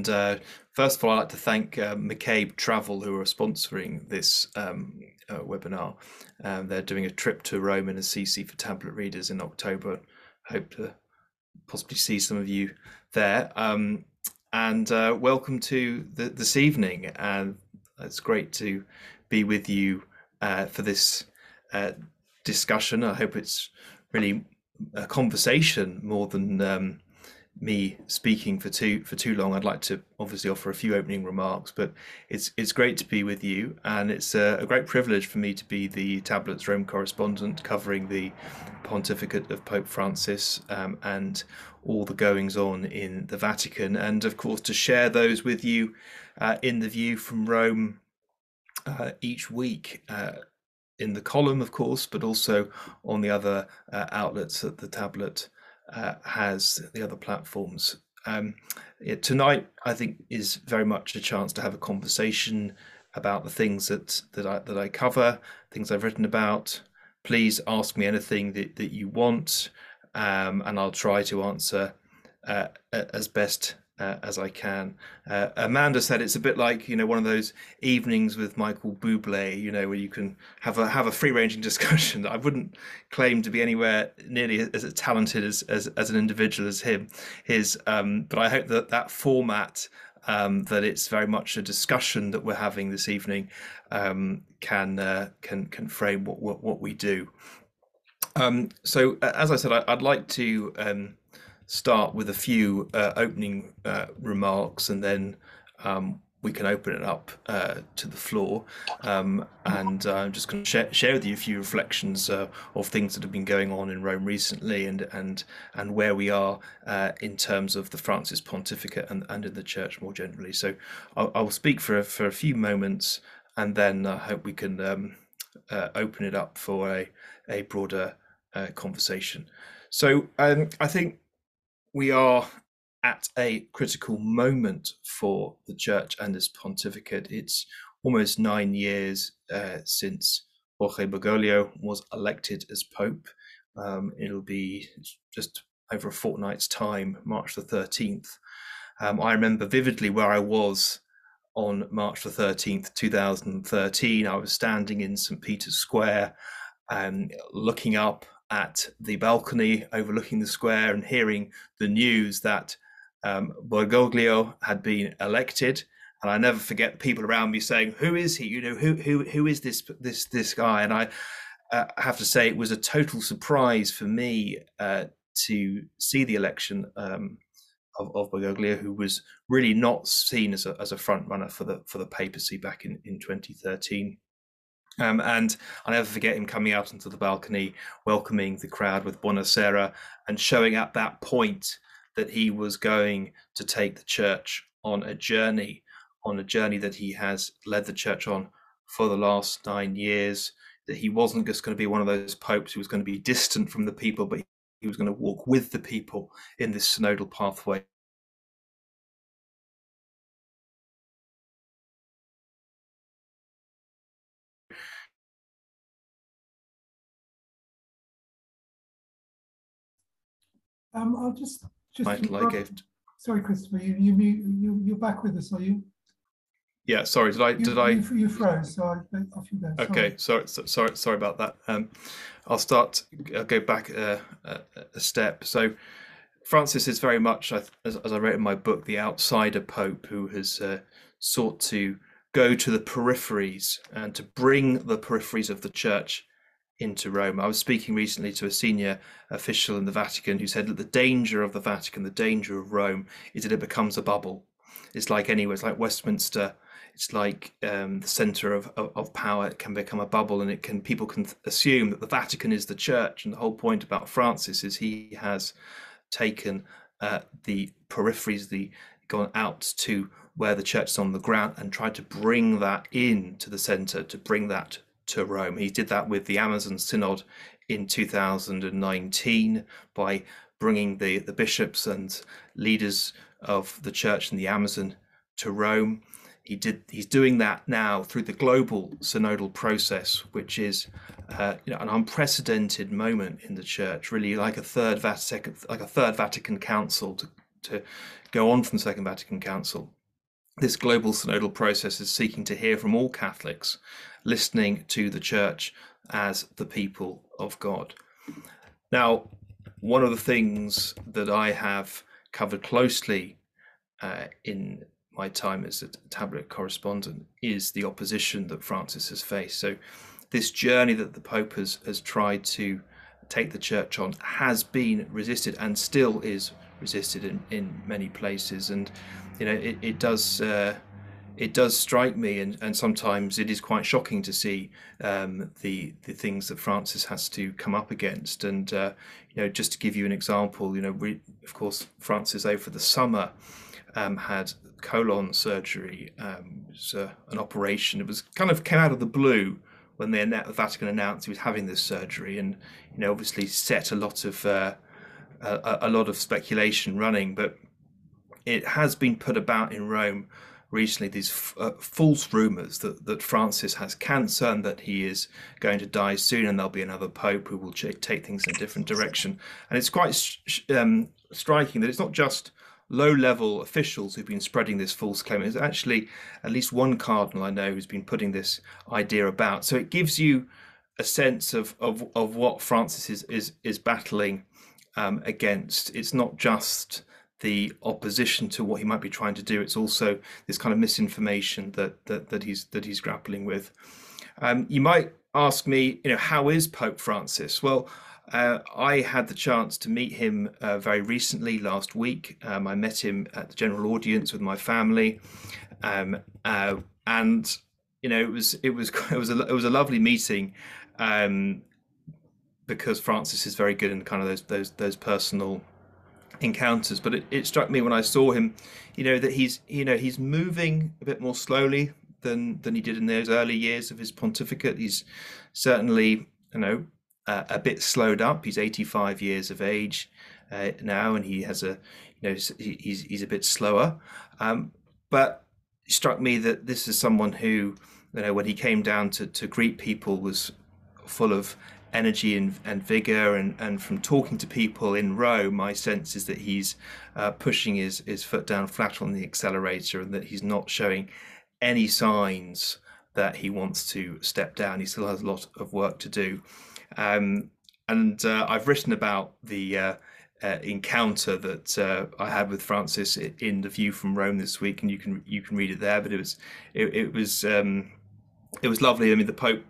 And uh, first of all, I'd like to thank uh, McCabe Travel, who are sponsoring this um, uh, webinar. Um, they're doing a trip to Rome in Assisi for tablet readers in October. Hope to possibly see some of you there. Um, and uh, welcome to the, this evening. And it's great to be with you uh, for this uh, discussion. I hope it's really a conversation more than um, me speaking for too for too long. I'd like to obviously offer a few opening remarks, but it's it's great to be with you, and it's a, a great privilege for me to be the Tablets Rome correspondent covering the pontificate of Pope Francis um, and all the goings on in the Vatican, and of course to share those with you uh, in the view from Rome uh, each week. Uh, in the column, of course, but also on the other uh, outlets that the tablet uh, has, the other platforms. Um, tonight, I think, is very much a chance to have a conversation about the things that that I that I cover, things I've written about. Please ask me anything that, that you want, um, and I'll try to answer uh, as best uh, as I can. Uh, Amanda said it's a bit like you know one of those evenings with Michael Bublé, you know, where you can have a have a free ranging discussion. I wouldn't claim to be anywhere nearly as talented as as, as an individual as him. His, um, but I hope that that format. Um, that it's very much a discussion that we're having this evening um, can uh, can can frame what what, what we do. Um, so, as I said, I, would like to um, start with a few uh, opening uh, remarks and then um, we can open it up uh, to the floor. Um, and I'm just going to share, share, with you a few reflections uh, of things that have been going on in Rome recently and and and where we are uh, in terms of the Francis pontificate and, and in the church more generally. So I'll, speak for, for a few moments and then I hope we can um, open it up for a, a broader conversation. So um, I think we are at a critical moment for the church and its pontificate. It's almost nine years uh, since Jorge Bergoglio was elected as Pope. Um, it'll be just over a fortnight's time, March the 13th. Um, I remember vividly where I was on March the 13th, 2013. I was standing in St. Peter's Square and looking up at the balcony overlooking the square and hearing the news that um, had been elected. And I never forget people around me saying, "Who is he? You know, who who who is this this this guy?" And I uh, have to say, it was a total surprise for me uh, to see the election um, of, of who was really not seen as a as a front runner for the for the papacy back in in 2013. Um, and I'll never forget him coming out onto the balcony, welcoming the crowd with Buonasera, and showing at that point that he was going to take the church on a journey, on a journey that he has led the church on for the last nine years. That he wasn't just going to be one of those popes who was going to be distant from the people, but he was going to walk with the people in this synodal pathway Um, I'll just just. Michael, I gave. Sorry, Christopher. You you you you're back with us, are you? Yeah. Sorry. Did I? You, did I? You, you froze. So I, off you go. Okay. Sorry. Sorry. Sorry about that. Um, I'll start. I'll go back a, a, a step. So. Francis is very much, as, as, I wrote in my book, the outsider pope who has uh, sought to go to the peripheries and to bring the peripheries of the church into Rome. I was speaking recently to a senior official in the Vatican who said that the danger of the Vatican, the danger of Rome, is that it becomes a bubble. It's like anywhere, it's like Westminster. It's like um, the center of, of, of, power. It can become a bubble, and it can people can assume that the Vatican is the church. And the whole point about Francis is he has taken uh, the peripheries, the gone out to where the church is on the ground, and tried to bring that in to the center, to bring that to Rome. He did that with the Amazon Synod in 2019 by bringing the, the bishops and leaders of the church in the Amazon to Rome. He did. He's doing that now through the global synodal process, which is uh, you know, an unprecedented moment in the church, really like a third Vatican, like a third Vatican Council to to go on from the Second Vatican Council. This global synodal process is seeking to hear from all Catholics, listening to the Church as the people of God. Now, one of the things that I have covered closely uh, in my time as a tablet correspondent is the opposition that Francis has faced. So, this journey that the Pope has, has tried to take the church on has been resisted and still is resisted in, in many places. And, you know, it, it does. Uh, it does strike me, and, and sometimes it is quite shocking to see um, the the things that Francis has to come up against. And uh, you know, just to give you an example, you know, we of course Francis over the summer um, had colon surgery. Um, was uh, an operation. It was kind of came out of the blue when the Vatican announced he was having this surgery, and you know, obviously set a lot of uh, a, a lot of speculation running. But it has been put about in Rome recently these uh, false rumors that, that Francis has cancer and that he is going to die soon and there'll be another pope who will ch- take things in a different direction. And it's quite sh- um, striking that it's not just low level officials who've been spreading this false claim. It's actually at least one cardinal I know who's been putting this idea about. So it gives you a sense of, of, of what Francis is, is, is battling um, against. It's not just the opposition to what he might be trying to do. It's also this kind of misinformation that that, that he's that he's grappling with. Um, you might ask me, you know, how is Pope Francis? Well, uh, I had the chance to meet him uh, very recently last week. Um, I met him at the general audience with my family, um, uh, and you know, it was it was it was a it was a lovely meeting. Um, because Francis is very good in kind of those those those personal encounters. But it, it struck me when I saw him, you know, that he's you know he's moving a bit more slowly than than he did in those early years of his pontificate. He's certainly you know uh, a bit slowed up. He's 85 years of age uh, now, and he has a you know he's he's a bit slower. Um, but it struck me that this is someone who you know when he came down to to greet people was full of energy and, and vigor and, and from talking to people in Rome my sense is that he's uh, pushing his, his foot down flat on the accelerator and that he's not showing any signs that he wants to step down. He still has a lot of work to do. Um, and uh, I've written about the uh, uh encounter that uh, I had with Francis in the View from Rome this week and you can you can read it there but it was it, it was um, it was lovely. I mean the Pope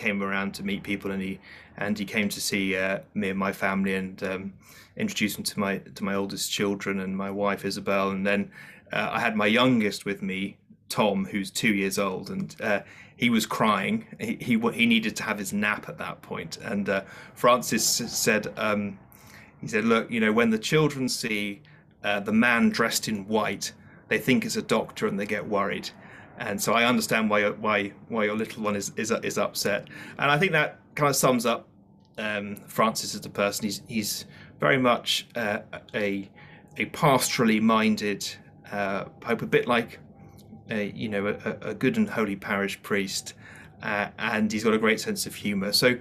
came around to meet people, and he and he came to see uh, me and my family, and um, introduced him to my to my oldest children and my wife Isabel, and then uh, I had my youngest with me, Tom, who's two years old, and uh, he was crying. He, he, he needed to have his nap at that point, and uh, Francis said um, he said, look, you know, when the children see uh, the man dressed in white, they think it's a doctor and they get worried and so I understand why why why your little one is is is upset, and I think that kind of sums up um, Francis as a person. He's he's very much uh, a a pastorally minded uh, pope, a bit like a, you know a, a, good and holy parish priest, uh, and he's got a great sense of humour. So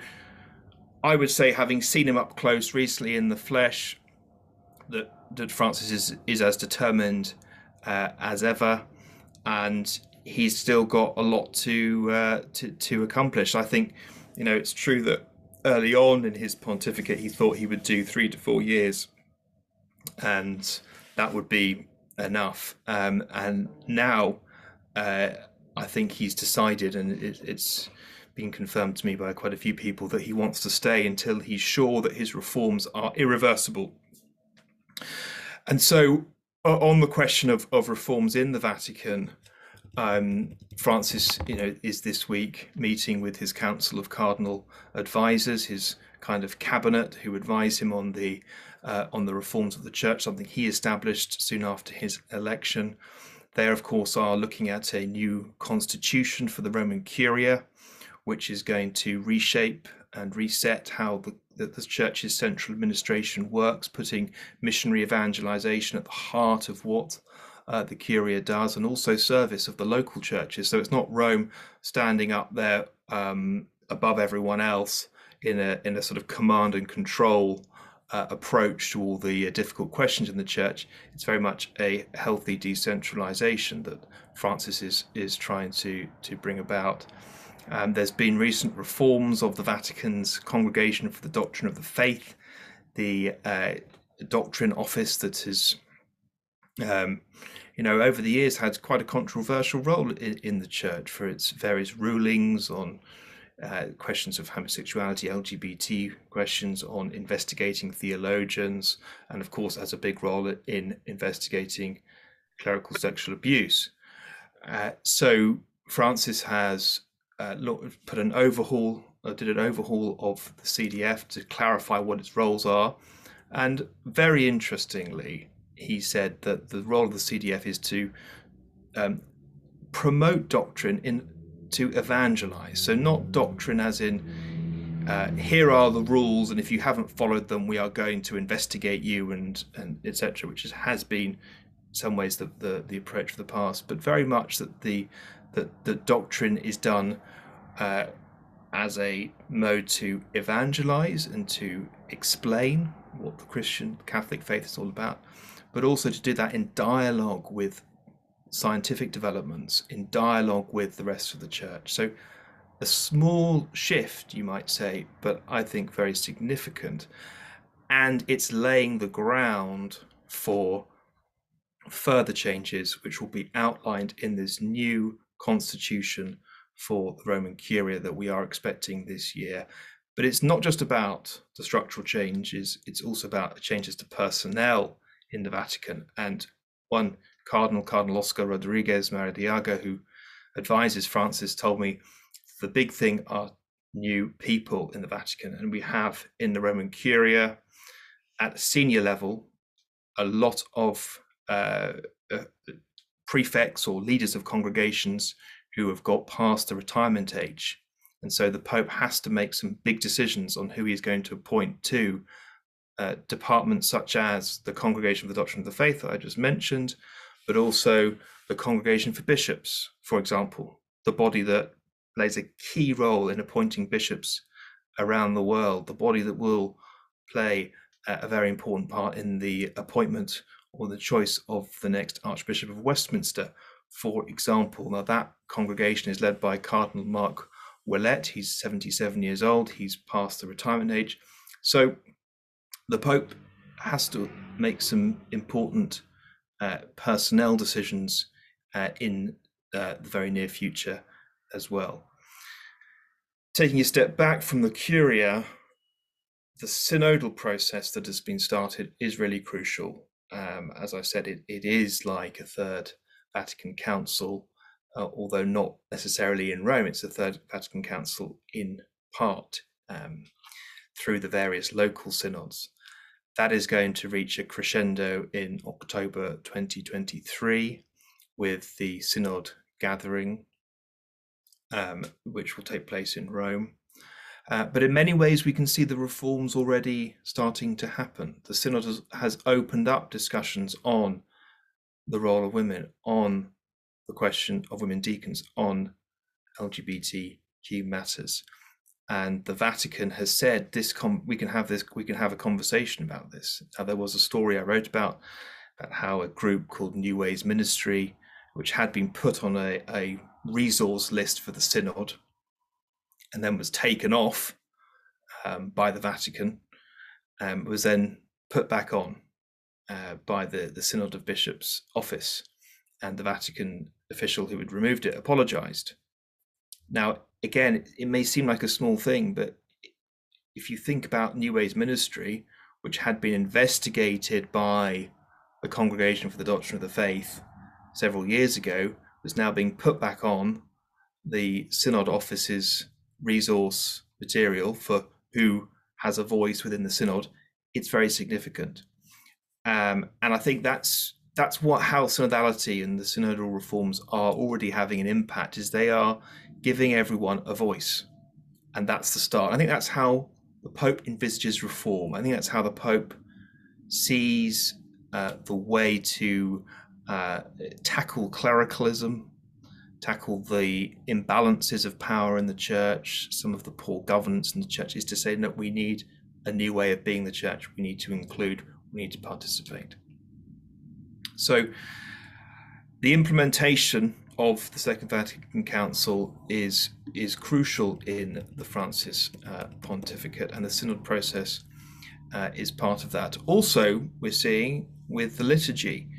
I would say, having seen him up close recently in the flesh, that that Francis is is as determined uh, as ever, and he's still got a lot to uh, to to accomplish. I think, you know, it's true that early on in his pontificate, he thought he would do three to four years, and that would be enough. Um, and now, uh, I think he's decided, and it, it's been confirmed to me by quite a few people that he wants to stay until he's sure that his reforms are irreversible. And so, on the question of, of reforms in the Vatican, um, Francis, you know, is this week meeting with his council of cardinal advisors, his kind of cabinet, who advise him on the uh, on the reforms of the church, something he established soon after his election. They, of course, are looking at a new constitution for the Roman Curia, which is going to reshape and reset how the, the, the church's central administration works, putting missionary evangelization at the heart of what uh, the Curia does, and also service of the local churches. So it's not Rome standing up there um, above everyone else in a in a sort of command and control uh, approach to all the uh, difficult questions in the church. It's very much a healthy decentralization that Francis is is trying to to bring about. Um, there's been recent reforms of the Vatican's Congregation for the Doctrine of the Faith, the uh, doctrine office that has, um, you know, over the years had quite a controversial role in, in the church for its various rulings on uh, questions of homosexuality, LGBT questions, on investigating theologians, and of course, has a big role in investigating clerical sexual abuse. Uh, so Francis has uh, put an overhaul, uh, did an overhaul of the CDF to clarify what its roles are, and very interestingly, he said that the role of the CDF is to um, promote doctrine in to evangelize. So not doctrine as in uh, here are the rules, and if you haven't followed them, we are going to investigate you and and etc. Which is, has been, some ways, the, the the approach of the past, but very much that the that the doctrine is done uh, as a mode to evangelize and to explain what the Christian Catholic faith is all about, but also to do that in dialogue with scientific developments, in dialogue with the rest of the church. So, a small shift, you might say, but I think very significant. And it's laying the ground for further changes, which will be outlined in this new constitution for the Roman Curia that we are expecting this year. But it's not just about the structural changes, it's also about changes to personnel in the Vatican. And one Cardinal, Cardinal Oscar Rodriguez Maradiaga, who advises Francis, told me the big thing are new people in the Vatican. And we have in the Roman Curia at senior level a lot of uh, uh, prefects or leaders of congregations who have got past the retirement age. And so the Pope has to make some big decisions on who he's going to appoint to uh, departments such as the Congregation for the Doctrine of the Faith that I just mentioned, but also the Congregation for Bishops, for example, the body that plays a key role in appointing bishops around the world, the body that will play a very important part in the appointment or the choice of the next Archbishop of Westminster, for example. Now, that congregation is led by Cardinal Mark Ouellet. He's 77 years old, he's past the retirement age. So, the Pope has to make some important uh, personnel decisions uh, in uh, the very near future as well. Taking a step back from the Curia, the synodal process that has been started is really crucial. Um, as I said, it, it is like a third Vatican Council, uh, although not necessarily in Rome. It's a third Vatican Council in part um, through the various local synods. That is going to reach a crescendo in October 2023 with the Synod gathering, um, which will take place in Rome. Uh, but in many ways, we can see the reforms already starting to happen. The Synod has, has opened up discussions on the role of women, on the question of women deacons, on LGBTQ matters and the Vatican has said this com- we can have this we can have a conversation about this. Now, there was a story I wrote about about how a group called New Ways Ministry, which had been put on a, a resource list for the synod, and then was taken off um, by the Vatican, um, was then put back on uh, by the the Synod of Bishops office, and the Vatican official who had removed it apologized. Now, again, it may seem like a small thing, but if you think about New Ways Ministry, which had been investigated by the Congregation for the Doctrine of the Faith several years ago, was now being put back on the Synod Office's resource material for who has a voice within the Synod, it's very significant. Um, and I think that's that's what how synodality and the synodal reforms are already having an impact is they are giving everyone a voice. And that's the start. I think that's how the Pope envisages reform. I think that's how the Pope sees uh, the way to uh, tackle clericalism, tackle the imbalances of power in the church, some of the poor governance in the church, is to say that we need a new way of being the church. We need to include, we need to participate. So, the implementation of the Second Vatican Council is is crucial in the Francis uh, pontificate, and the synod process uh, is part of that. Also, we're seeing with the liturgy,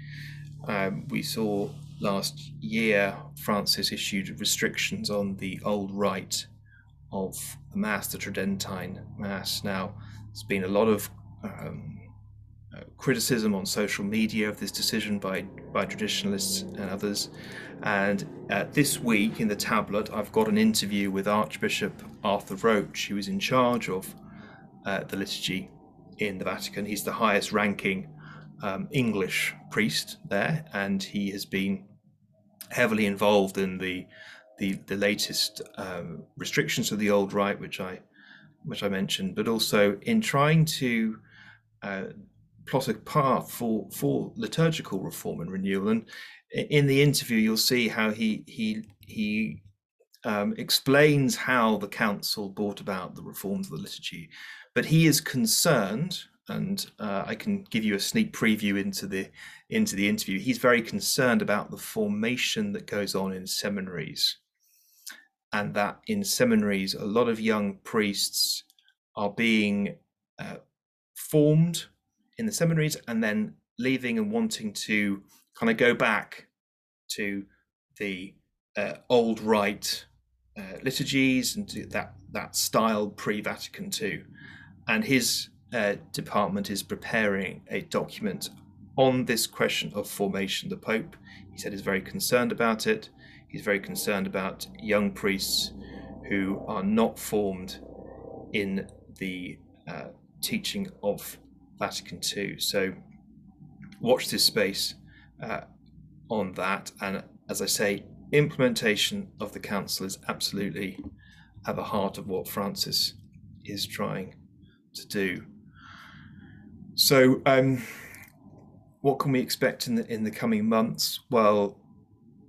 um, we saw last year Francis issued restrictions on the old rite of the Mass, the Tridentine Mass. Now, there's been a lot of um, criticism on social media of this decision by by traditionalists and others. And uh, this week in the tablet, I've got an interview with Archbishop Arthur Roche, who is in charge of uh, the liturgy in the Vatican. He's the highest ranking um, English priest there, and he has been heavily involved in the the, the latest um, restrictions of the old rite, which I which I mentioned, but also in trying to uh, plot a path for for liturgical reform and renewal. And in the interview, you'll see how he he he um, explains how the council brought about the reforms of the liturgy, but he is concerned, and uh, I can give you a sneak preview into the into the interview. He's very concerned about the formation that goes on in seminaries, and that in seminaries, a lot of young priests are being uh, formed in the seminaries and then leaving and wanting to kind of go back to the uh, old rite uh, liturgies and that that style pre-Vatican II. And his uh, department is preparing a document on this question of formation. The Pope, he said, is very concerned about it. He's very concerned about young priests who are not formed in the uh, teaching of Vatican II. So watch this space uh, on that. And as I say, implementation of the council is absolutely at the heart of what Francis is trying to do. So, um, what can we expect in the in the coming months? Well,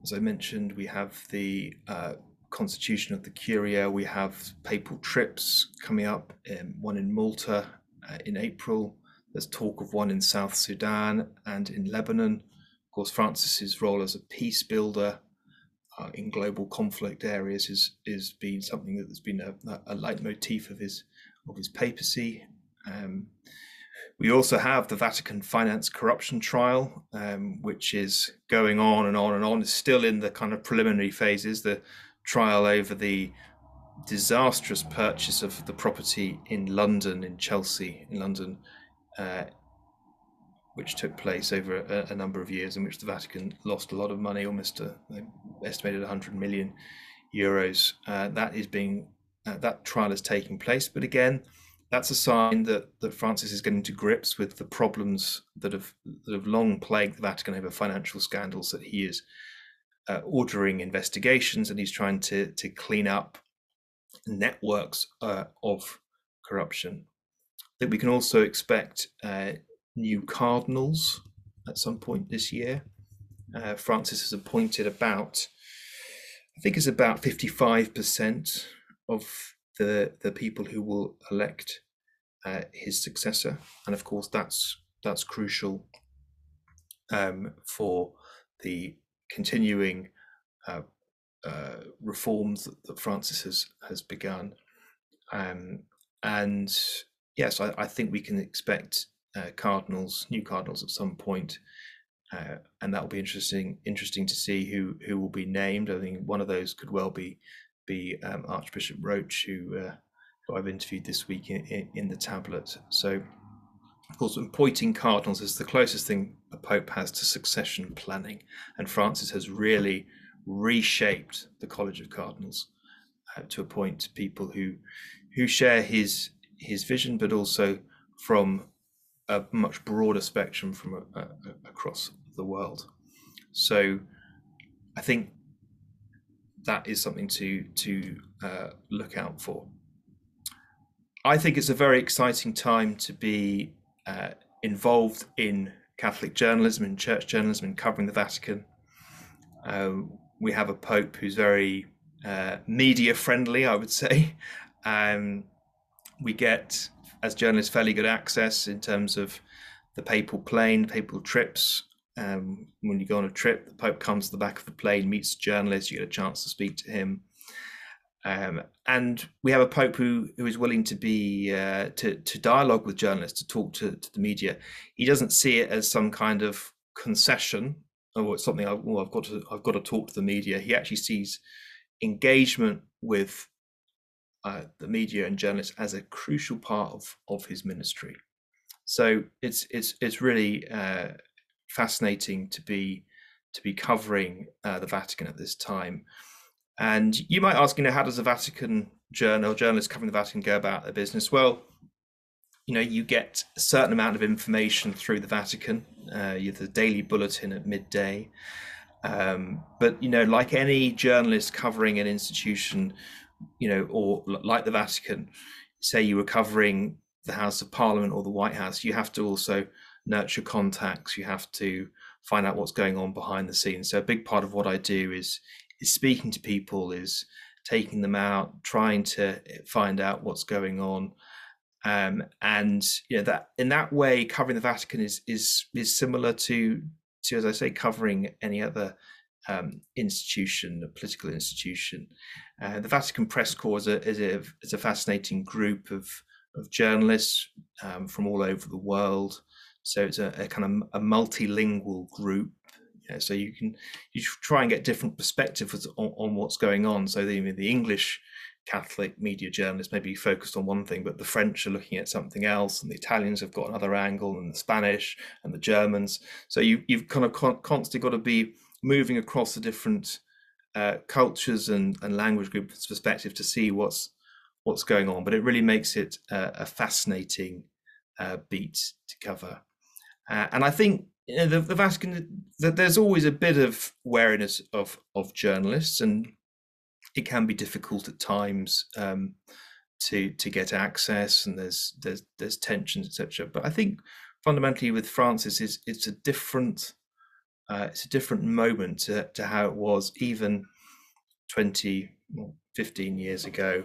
as I mentioned, we have the uh, constitution of the Curia. We have papal trips coming up, um, one in Malta uh, in April, there's talk of one in South Sudan and in Lebanon. Of course, Francis's role as a peace builder uh, in global conflict areas is is been something that has been a, a leitmotif of his of his papacy. Um, we also have the Vatican finance corruption trial, um, which is going on and on and on. It's still in the kind of preliminary phases. The trial over the disastrous purchase of the property in London, in Chelsea, in London, uh, which took place over a, a, number of years, in which the Vatican lost a lot of money, almost a, estimated 100 million euros. Uh, that is being uh, that trial is taking place, but again, that's a sign that that Francis is getting to grips with the problems that have that have long plagued the Vatican over financial scandals. That he is uh, ordering investigations and he's trying to to clean up networks uh, of corruption that we can also expect uh, new cardinals at some point this year. Uh, Francis has appointed about, I think it's about 55% of the, the people who will elect uh, his successor. And of course, that's, that's crucial um, for the continuing uh, uh, reforms that, that, Francis has, has begun. Um, and yes, I, I think we can expect uh, cardinals, new cardinals, at some point, uh, and that will be interesting. Interesting to see who who will be named. I think one of those could well be be um, Archbishop Roche, who, uh, who I've interviewed this week in, in, in, the tablet. So, of course, appointing cardinals is the closest thing a pope has to succession planning, and Francis has really reshaped the College of Cardinals uh, to appoint people who who share his his vision, but also from a much broader spectrum from a, a, across the world. So I think that is something to to uh, look out for. I think it's a very exciting time to be uh, involved in Catholic journalism and church journalism and covering the Vatican. Uh, we have a pope who's very uh, media friendly, I would say. Um, we get as journalists, fairly good access in terms of the papal plane, papal trips. Um, when you go on a trip, the Pope comes to the back of the plane, meets journalists, you get a chance to speak to him. Um, and we have a pope who who is willing to be uh, to to dialogue with journalists, to talk to, to the media. He doesn't see it as some kind of concession or something. I, well, I've got to I've got to talk to the media. He actually sees engagement with uh, the media and journalists as a crucial part of of his ministry. So it's it's it's really uh, fascinating to be to be covering uh, the Vatican at this time. And you might ask, you know, how does a Vatican journal, journalist covering the Vatican go about their business? Well, you know, you get a certain amount of information through the Vatican. Uh, the daily bulletin at midday. Um, but, you know, like any journalist covering an institution, you know, or like the Vatican, say you were covering the House of Parliament or the White House, you have to also nurture contacts. You have to find out what's going on behind the scenes. So a big part of what I do is is speaking to people, is taking them out, trying to find out what's going on. Um, and you know that in that way, covering the Vatican is is is similar to to as I say, covering any other um, institution, a political institution. Uh, the Vatican Press Corps is a, is a is a fascinating group of of journalists um, from all over the world. So it's a, a kind of a multilingual group know, so you can you try and get different perspectives on, on what's going on. So the, the English Catholic media journalists may be focused on one thing, but the French are looking at something else, and the Italians have got another angle, and the Spanish and the Germans. So you you've kind of con- constantly got to be moving across the different uh, cultures and, and language groups' perspective to see what's what's going on. But it really makes it uh, a fascinating uh, beat to cover. Uh, and I think you know, the, the Vatican, that there's always a bit of wariness of of journalists, and it can be difficult at times um, to to get access, and there's there's there's tensions, etc. But I think fundamentally with Francis is it's a different uh, it's a different moment to, to how it was even 20 15 years ago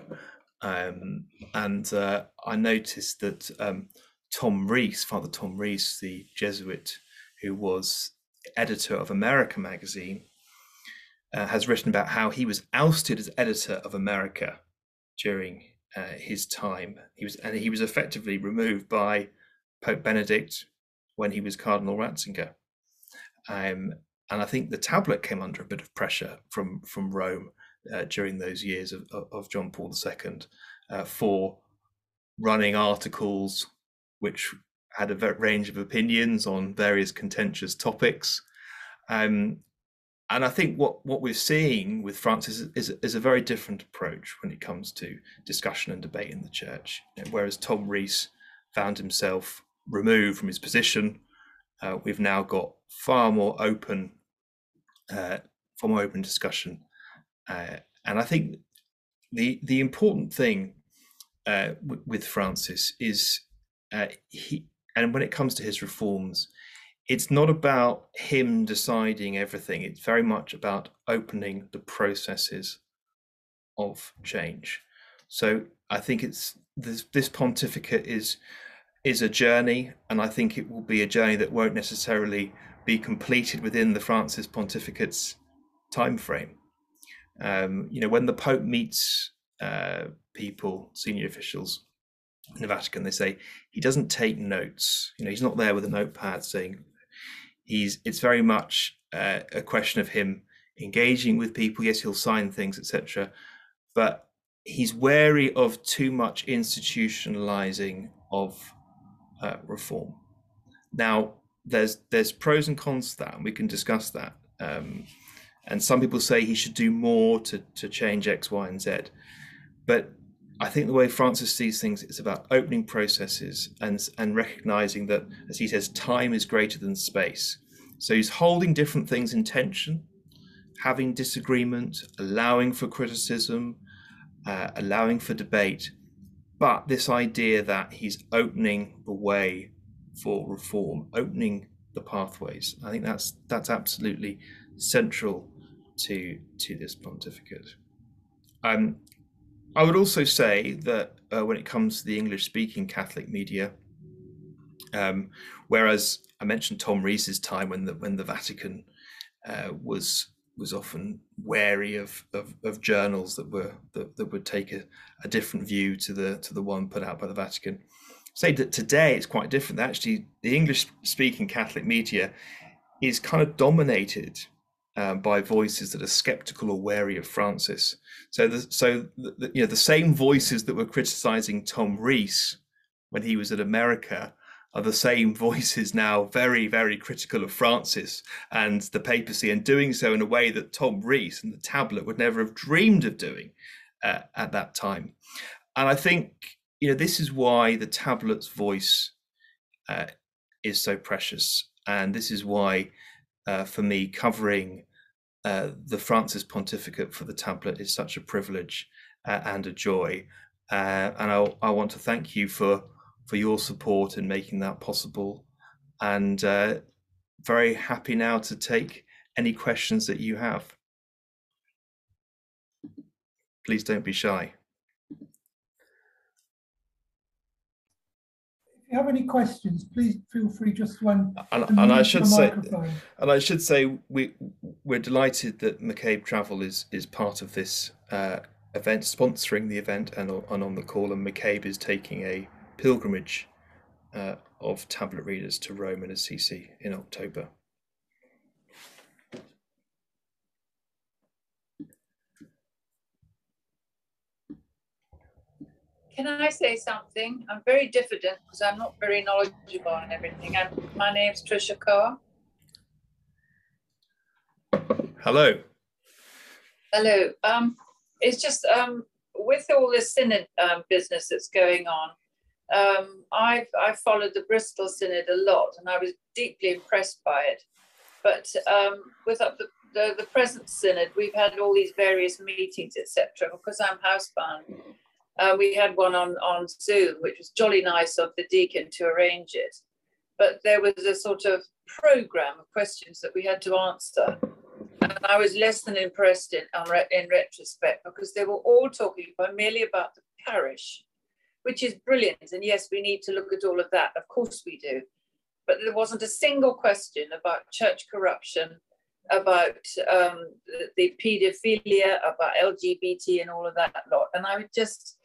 um, and uh, i noticed that um, tom reese father tom reese the jesuit who was editor of America magazine, uh, has written about how he was ousted as editor of America during uh, his time. He was and he was effectively removed by Pope Benedict when he was Cardinal Ratzinger. Um, and I think the tablet came under a bit of pressure from from Rome uh, during those years of, of John Paul II uh, for running articles which had a range of opinions on various contentious topics. Um, and I think what, what we're seeing with Francis, is, is, a very different approach when it comes to discussion and debate in the church. You know, whereas Tom Reese found himself removed from his position, uh, we've now got far more open, uh, far more open discussion. Uh, and I think the the important thing uh, w- with Francis is uh, he and when it comes to his reforms, it's not about him deciding everything. It's very much about opening the processes of change. So I think it's this, this pontificate is is a journey, and I think it will be a journey that won't necessarily be completed within the Francis pontificate's time frame. Um, you know, when the Pope meets uh, people, senior officials, in the Vatican, they say he doesn't take notes. You know, he's not there with a notepad saying he's. It's very much uh, a question of him engaging with people. Yes, he'll sign things, etc. But he's wary of too much institutionalizing of uh, reform. Now, there's there's pros and cons to that, and we can discuss that. Um, and some people say he should do more to to change X, Y, and Z. But I think the way Francis sees things is about opening processes and and recognizing that, as he says, time is greater than space. So he's holding different things in tension, having disagreement, allowing for criticism, uh, allowing for debate, but this idea that he's opening the way for reform, opening the pathways. I think that's that's absolutely central to to this pontificate. Um, I would also say that uh, when it comes to the English-speaking Catholic media, um, whereas I mentioned Tom Reese's time when the when the Vatican uh, was was often wary of, of, of journals that were that, that would take a, a, different view to the to the one put out by the Vatican. Say that today it's quite different. Actually, the English speaking Catholic media is kind of dominated um, by voices that are skeptical or wary of Francis. So, the, so the, you know the same voices that were criticizing Tom Reese when he was at America are the same voices now very, very critical of Francis and the papacy, and doing so in a way that Tom Reese and the tablet would never have dreamed of doing uh, at that time. And I think you know this is why the tablet's voice uh, is so precious, and this is why, uh, for me, covering uh, the Francis pontificate for the tablet is such a privilege uh, and a joy. Uh, and I, I want to thank you for for your support in making that possible. And uh, very happy now to take any questions that you have. Please don't be shy. If you have any questions, please feel free just one. And, and I should say, and I should say, we we're delighted that McCabe Travel is is part of this uh, event, sponsoring the event, and and on the call. And McCabe is taking a pilgrimage uh, of tablet readers to Rome and Assisi in October. Can I say something? I'm very diffident because I'm not very knowledgeable on everything. I'm, my name's Trisha Carr. Hello. Hello. Um, it's just um, with all this synod um, business that's going on, um, I've, I've followed the Bristol Synod a lot and I was deeply impressed by it. But um, with the, the, the, present Synod, we've had all these various meetings, etc. Because I'm housebound, uh, we had one on, on Zoom, which was jolly nice of the deacon to arrange it. But there was a sort of program of questions that we had to answer. And I was less than impressed in, in retrospect because they were all talking primarily about the parish which is brilliant. And yes, we need to look at all of that. Of course we do. But there wasn't a single question about church corruption, about um, the paedophilia, about LGBT and all of that lot. And I would just,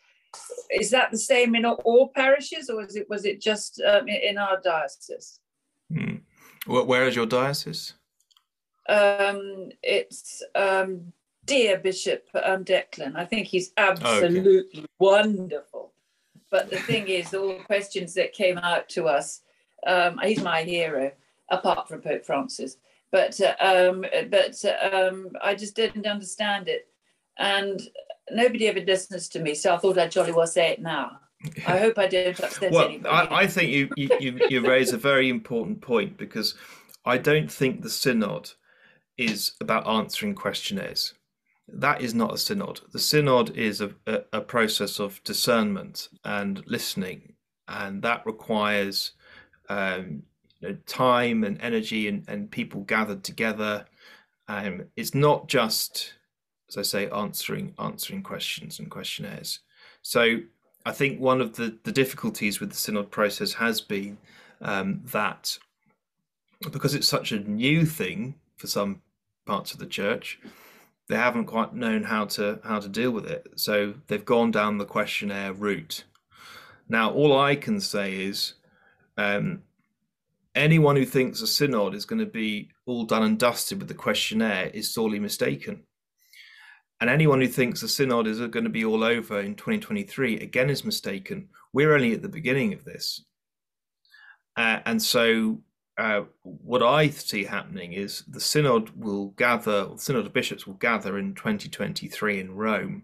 is that the same in all parishes or was it, was it just um, in our diocese? Hmm. Where is your diocese? Um, it's um, dear Bishop um, Declan. I think he's absolutely okay. wonderful. But the thing is, all the questions that came out to us, um, he's my hero, apart from Pope Francis. But uh, um, but um, I just didn't understand it, and nobody ever listens to me. So I thought I'd jolly well say it now. I hope I don't upset well, anybody. I, I think you, you, you, you raise a very important point because I don't think the synod is about answering questionnaires that is not a synod. The synod is a, a, a, process of discernment and listening, and that requires um, you know, time and energy and, and people gathered together. Um, it's not just, as I say, answering answering questions and questionnaires. So I think one of the, the difficulties with the synod process has been um, that because it's such a new thing for some parts of the church, they haven't quite known how to how to deal with it. So they've gone down the questionnaire route. Now, all I can say is, um, anyone who thinks a synod is going to be all done and dusted with the questionnaire is sorely mistaken. And anyone who thinks the synod is going to be all over in 2023 again is mistaken. We're only at the beginning of this. Uh, and so uh, what I see happening is the synod will gather, the synod of bishops will gather in 2023 in Rome,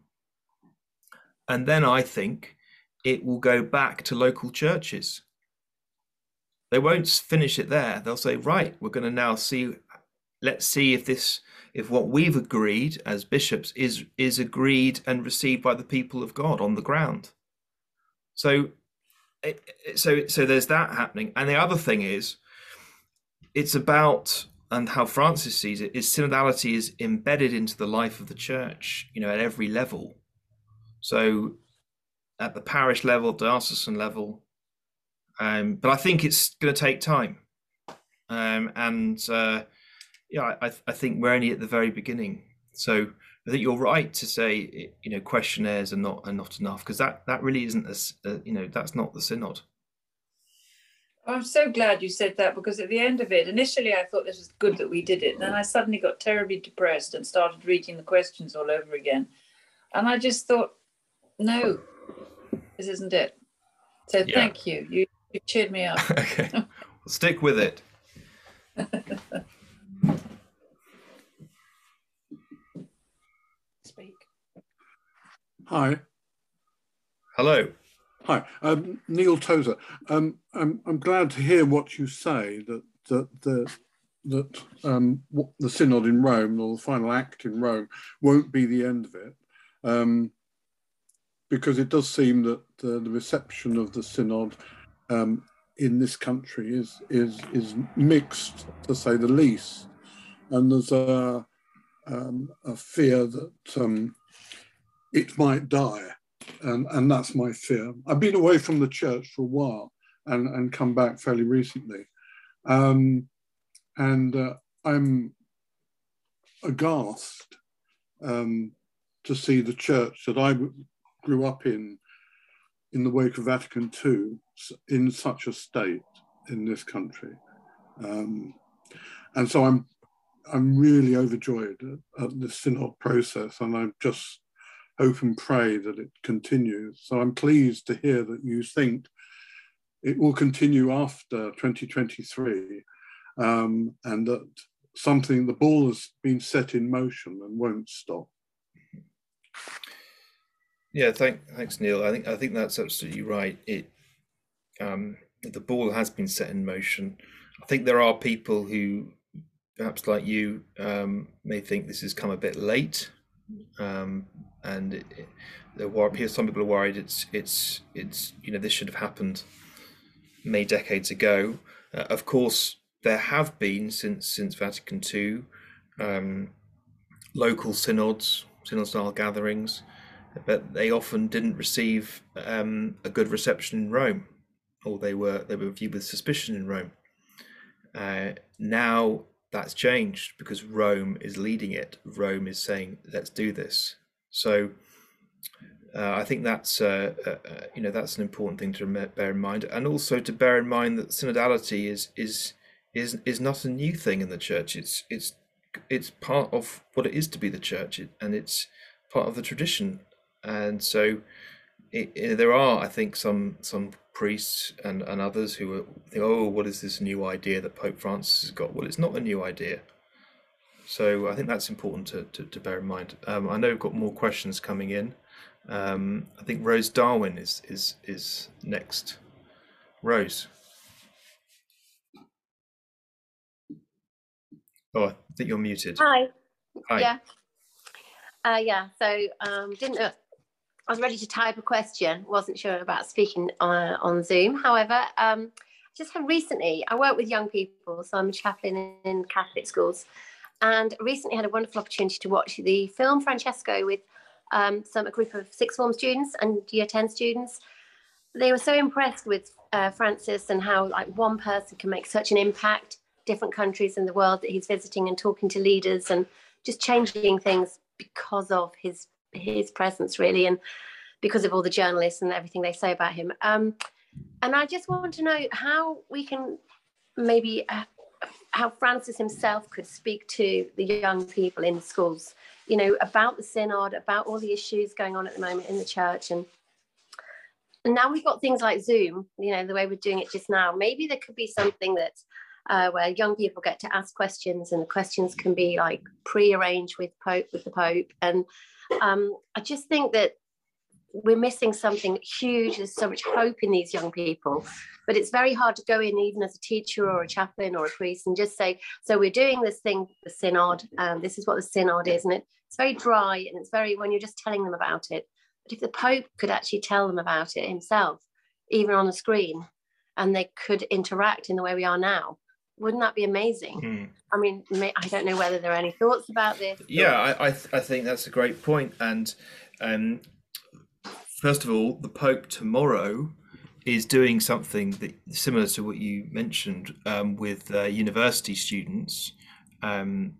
and then I think it will go back to local churches. They won't finish it there. They'll say, right, we're going to now see. Let's see if this, if what we've agreed as bishops is is agreed and received by the people of God on the ground. So, so so there's that happening, and the other thing is it's about and how Francis sees it is synodality is embedded into the life of the church, you know, at every level. So at the parish level, diocesan level, um, but I think it's going to take time. Um, and uh, yeah, I, I think we're only at the very beginning. So I think you're right to say eh, you know questionnaires are not are not enough because that that really isn't a, a you know that's not the synod. I'm so glad you said that because at the end of it, initially I thought this was good that we did it. And then I suddenly got terribly depressed and started reading the questions all over again. And I just thought, no, this isn't it. So yeah. thank you. You, you cheered me up. okay. Well, stick with it. Speak. Hi. Hello. Hi, um, Neil Tozer. Um, I'm, I'm glad to hear what you say that that the that um, the synod in Rome or the final act in Rome won't be the end of it, um, because it does seem that the, the reception of the synod um, in this country is is is mixed, to say the least, and there's a um, a fear that um, it might die and, and that's my fear. I've been away from the church for a while and, and come back fairly recently. Um, and uh, I'm aghast um, to see the church that I grew up in in the wake of Vatican II in such a state in this country. Um, and so I'm I'm really overjoyed at, at the synod process, and I'm just hope and pray that it continues. So I'm pleased to hear that you think it will continue after 2023 um, and that something, the ball has been set in motion and won't stop. Yeah, thank, thanks, Neil. I think I think that's absolutely right. It um, the ball has been set in motion. I think there are people who, perhaps like you, um, may think this has come a bit late, um, and it, it, the some people are worried it's it's it's you know this should have happened many decades ago. Uh, of course, there have been since since Vatican II um, local synods, synod-style gatherings, but they often didn't receive um, a good reception in Rome, or they were they were viewed with suspicion in Rome. Uh, now that's changed because Rome is leading it. Rome is saying, "Let's do this." So uh, I think that's uh, uh, uh, you know that's an important thing to bear in mind, and also to bear in mind that synodality is is is is not a new thing in the church. It's it's it's part of what it is to be the church, and it's part of the tradition. And so it, it, there are, I think, some some priests and, and others who are think, oh, what is this new idea that Pope Francis has got? Well, it's not a new idea. So I think that's important to, to, to bear in mind. Um, I know we've got more questions coming in. Um, I think Rose Darwin is is is next. Rose. Oh, I think you're muted. Hi. Hi. Yeah. Uh, yeah. So um, didn't know. I was ready to type a question. wasn't sure about speaking uh, on Zoom. However, um, just recently I work with young people, so I'm a chaplain in Catholic schools, and recently had a wonderful opportunity to watch the film Francesco with um, some a group of sixth form students and year 10 students. They were so impressed with uh, Francis and how like one person can make such an impact, different countries in the world that he's visiting and talking to leaders and just changing things because of his his presence really and because of all the journalists and everything they say about him. Um, and I just want to know how we can maybe uh, how Francis himself could speak to the young people in the schools, you know, about the synod, about all the issues going on at the moment in the church. And, and now we've got things like Zoom, you know, the way we're doing it just now. Maybe there could be something that uh, where young people get to ask questions and the questions can be like pre-arranged with Pope with the Pope. And um, I just think that we're missing something huge. There's so much hope in these young people, but it's very hard to go in, even as a teacher or a chaplain or a priest, and just say, "So we're doing this thing, the synod. Um, this is what the synod is," and it, it's very dry and it's very when you're just telling them about it. But if the Pope could actually tell them about it himself, even on a screen, and they could interact in the way we are now, wouldn't that be amazing? Mm. I mean, I don't know whether there are any thoughts about this. Yeah, I I, th- I think that's a great point, and um, first of all, the Pope tomorrow is doing something that similar to what you mentioned um, with uh, university students um,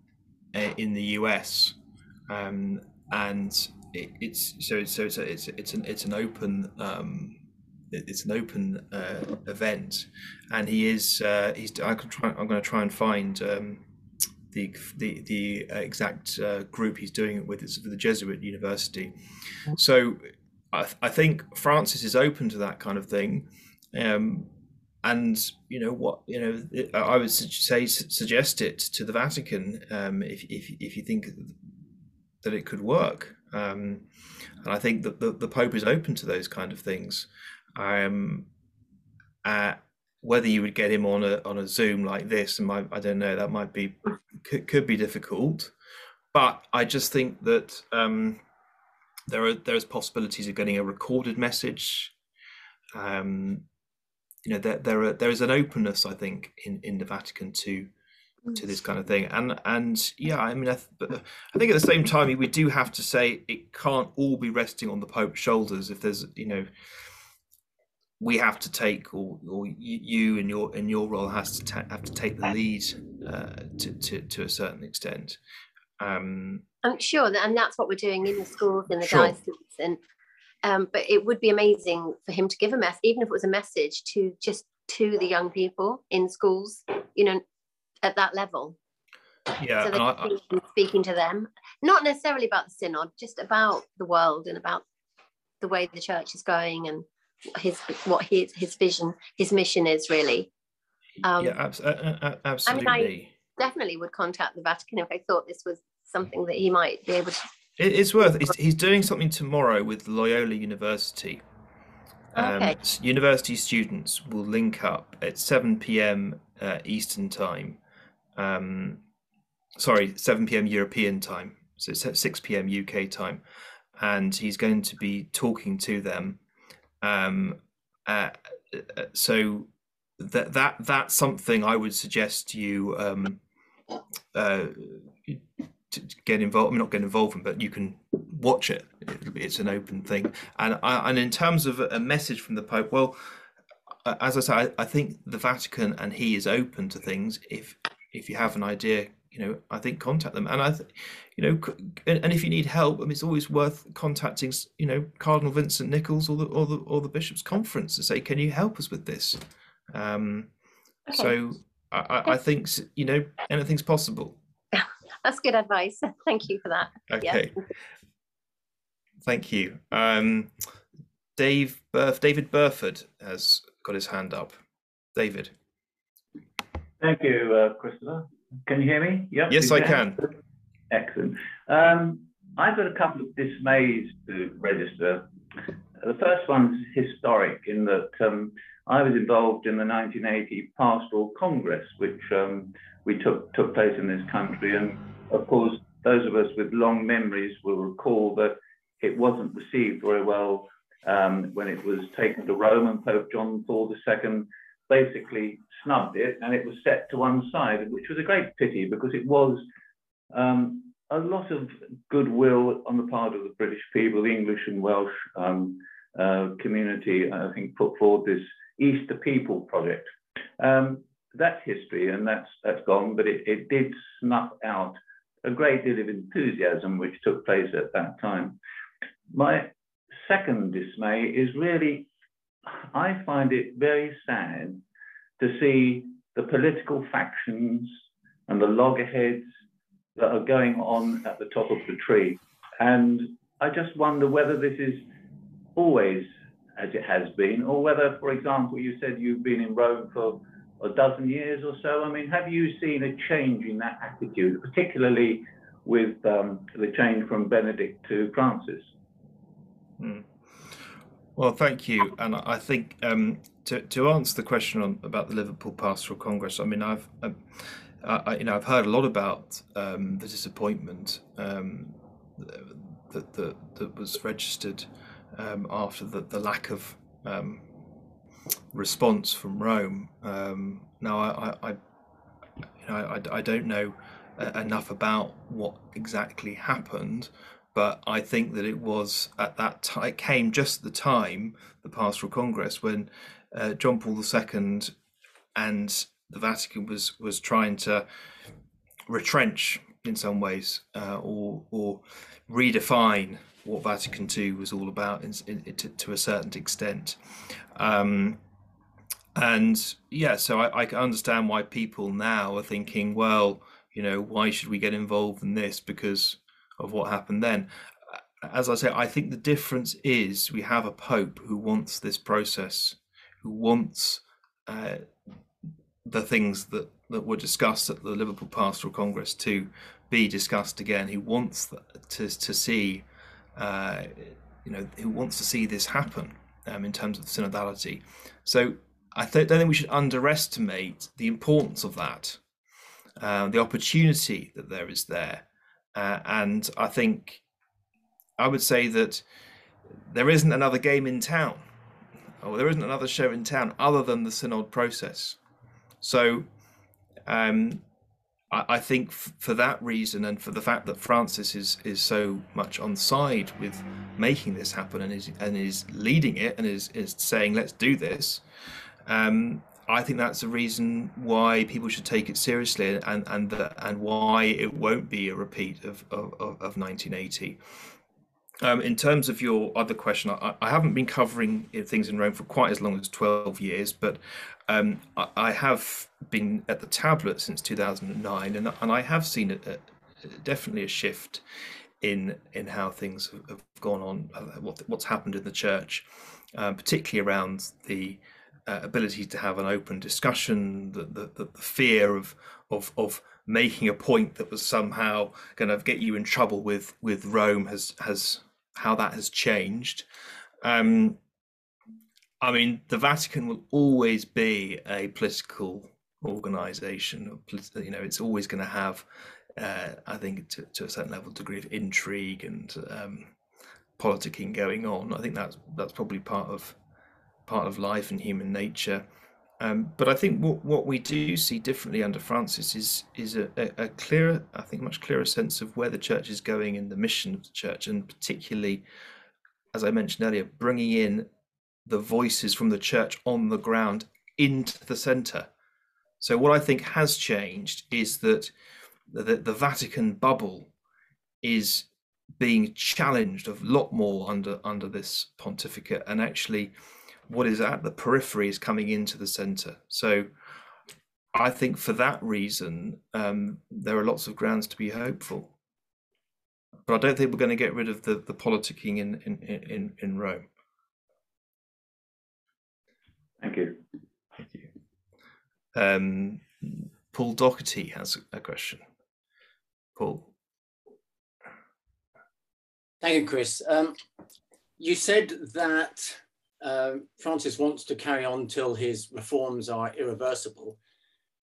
uh, in the US, um, and it, it's so so it's a, it's it's an it's an open um, it's an open uh, event, and he is uh, he's I can try I'm going to try and find. Um, the, the the exact uh, group he's doing it with. Is with the Jesuit University, so I, th- I think Francis is open to that kind of thing, um, and you know what you know I would say suggest it to the Vatican um, if if if you think that it could work, um, and I think that the, the Pope is open to those kind of things. Um, uh, whether you would get him on a on a Zoom like this, and I don't know, that might be could, could be difficult, but I just think that. Um, there are there's possibilities of getting a recorded message. Um, you know, there there are, there is an openness, I think, in, in the Vatican to to this kind of thing, and and yeah, I mean, I, th- I think at the same time we do have to say it can't all be resting on the Pope's shoulders. If there's you know, we have to take, or or you and your and your role has to ta- have to take the lead uh, to to to a certain extent. Um, I'm sure that, and that's what we're doing in the schools in the Sure. diocese. And um, but it would be amazing for him to give a mess, even if it was a message to just to the young people in schools, you know, at that level. yeah, so I, I, speaking to them, not necessarily about the synod, just about the world and about the way the church is going and his what his his vision, his mission is really. Um, yeah, abs- uh, uh, uh, absolutely. Definitely would contact the Vatican if I thought this was something that he might be able to. It's worth. He's, he's doing something tomorrow with Loyola University. Um, Okay. University students will link up at seven p.m. Uh, Eastern time. Um, sorry, seven p.m. European time. So it's at six p.m. UK time, and he's going to be talking to them. Um, uh, uh, so that that that's something I would suggest you um, uh, to get involved. I mean, not get involved in, but you can watch it. It's an open thing. And I, and in terms of a message from the Pope, well, as I say, I, think the Vatican and he is open to things. If if you have an idea, you know, I think contact them. And I, th- you know, and, and if you need help, I mean, it's always worth contacting, you know, Cardinal Vincent Nichols or the or the or the Bishops' Conference to say, can you help us with this? Um, Okay. So I, I think you know anything's possible. That's good advice. Thank you for that. Yeah. Okay. Thank you. Um, Dave Burf, David Burford has got his hand up. David. Thank you, uh, Christopher. Can you hear me? Yep. Yes, you I can. Excellent. Um, I've got a couple of dismays to register. The first one's historic in that um, I was involved in the 1980 Pastoral Congress, which um, we took took place in this country, and of course, those of us with long memories will recall that it wasn't received very well um, when it was taken to Rome, and Pope John Paul II basically snubbed it, and it was set to one side, which was a great pity because it was um, a lot of goodwill on the part of the British people, the English and Welsh um, uh, community, I think, put forward this Easter People project. Um, that's history and that's that's gone, but it, it did snuff out a great deal of enthusiasm which took place at that time. My second dismay is really, I find it very sad to see the political factions and the loggerheads that are going on at the top of the tree. And I just wonder whether this is always as it has been, or whether, for example, you said you've been in Rome for a dozen years or so. I mean, have you seen a change in that attitude, particularly with um, the change from Benedict to Francis? Hmm. Well, thank you. And I think um, to to answer the question on about the Liverpool Pastoral Congress, I mean, I've um, I, you know I've heard a lot about um, the disappointment um, that, that that was registered um, after the, the lack of response from Rome. Um, now, I, I, I you know I, I don't know uh, enough about what exactly happened, but I think that it was at that time, it came just the time, the Pastoral Congress, when uh, John Paul II and the Vatican was was trying to retrench in some ways uh, or or redefine what Vatican II was all about in, in, to, to, a certain extent. Um, and yeah, so I, I can understand why people now are thinking, well, you know, why should we get involved in this because of what happened then? As I say, I think the difference is we have a pope who wants this process, who wants uh, the things that, that were discussed at the Liverpool Pastoral Congress to be discussed again. He wants to to see, uh, you know, who wants to see this happen um, in terms of synodality. So I th- don't think we should underestimate the importance of that, uh, the opportunity that there is there, uh, and I think I would say that there isn't another game in town, or there isn't another show in town other than the synod process. So um, I, think for that reason, and for the fact that Francis is is so much on side with making this happen, and is and is leading it, and is is saying let's do this. Um, I think that's a reason why people should take it seriously, and and the, and why it won't be a repeat of of, of 1980. Um, in terms of your other question, I, I, haven't been covering things in Rome for quite as long as 12 years, but um, I, I, have been at the tablet since 2009, and, and I have seen a, a, definitely a shift in in how things have, gone on, uh, what, what's happened in the church, uh, particularly around the uh, ability to have an open discussion, the, the, the, the fear of, of, of making a point that was somehow going to get you in trouble with, with Rome has, has how that has changed. Um, I mean, the Vatican will always be a political organization. You know, it's always going to have, uh, I think, to, to, a certain level, degree of intrigue and um, politicking going on. I think that's that's probably part of part of life and human nature. Um, but I think what, what we do see differently under Francis is is a, a, clearer, I think, much clearer sense of where the church is going and the mission of the church, and particularly, as I mentioned earlier, bringing in the voices from the church on the ground into the centre. So what I think has changed is that the, the Vatican bubble is being challenged a lot more under under this pontificate, and actually what is at the periphery is coming into the center. So I think for that reason, um, there are lots of grounds to be hopeful. But I don't think we're going to get rid of the, the politicking in, in, in, in Rome. Thank you. Thank you. Um, Paul Doherty has a question. Paul. Thank you, Chris. Um, you said that um, Francis wants to carry on till his reforms are irreversible.